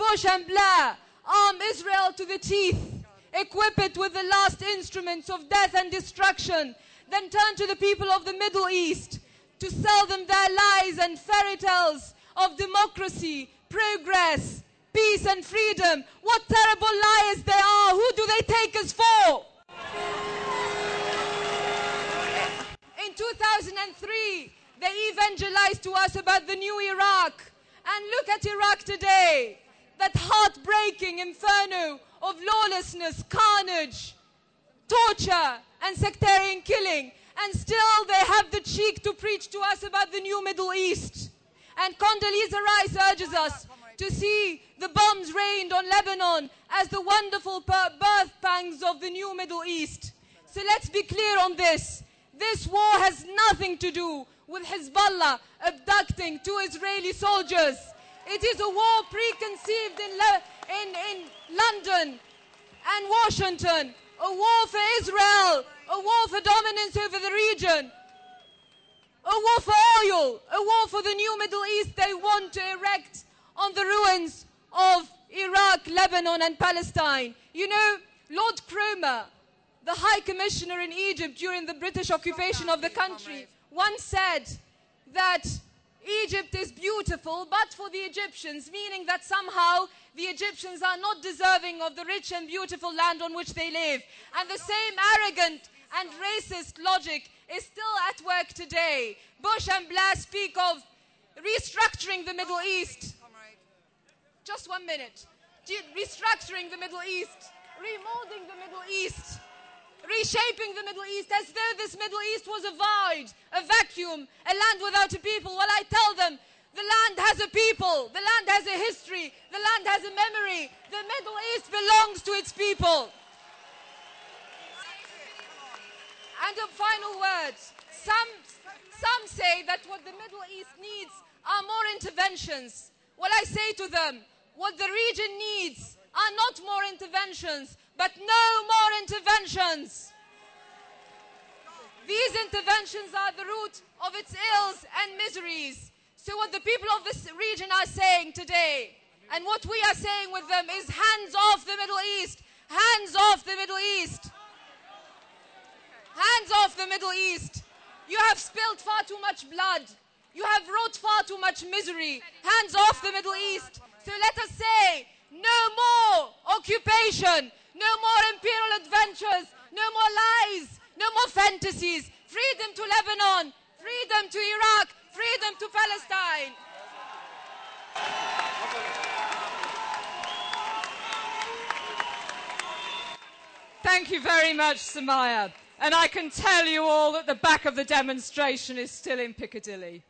Bush and Blair arm Israel to the teeth, equip it with the last instruments of death and destruction, then turn to the people of the Middle East to sell them their lies and fairy tales of democracy, progress, peace and freedom. What terrible liars they are. Who do they take us for? In 2003, they evangelized to us about the new Iraq. And look at Iraq today. That heartbreaking inferno of lawlessness, carnage, torture, and sectarian killing. And still they have the cheek to preach to us about the new Middle East. And Condoleezza Rice urges us to see the bombs rained on Lebanon as the wonderful birth pangs of the new Middle East. So let's be clear on this. This war has nothing to do with Hezbollah abducting two Israeli soldiers. It is a war preconceived in, in, in London and Washington, a war for Israel, a war for dominance over the region, a war for oil, a war for the new Middle East. They want to erect on the ruins of Iraq, Lebanon, and Palestine. You know, Lord Cromer, the High Commissioner in Egypt during the British occupation of the country, once said that Egypt is beautiful, but for the Egyptians, meaning that somehow the Egyptians are not deserving of the rich and beautiful land on which they live. And the same arrogant and racist logic is still at work today. Bush and Blair speak of restructuring the Middle East. Just one minute. Restructuring the Middle East, remolding the Middle East reshaping the Middle East as though this Middle East was a void, a vacuum, a land without a people. Well, I tell them the land has a people, the land has a history, the land has a memory. The Middle East belongs to its people. And a final word. Some, some say that what the Middle East needs are more interventions. Well, I say to them, what the region needs are not more interventions, but no more interventions. These interventions are the root of its ills and miseries. So, what the people of this region are saying today, and what we are saying with them, is hands off the Middle East, hands off the Middle East, hands off the Middle East. You have spilled far too much blood. You have wrought far too much misery. Hands off the Middle East. So let us say, no more occupation, no more imperial adventures, no more lies, no more fantasies. Freedom to Lebanon, freedom to Iraq, freedom to Palestine. Thank you very much, Soumaya. And I can tell you all that the back of the demonstration is still in Piccadilly.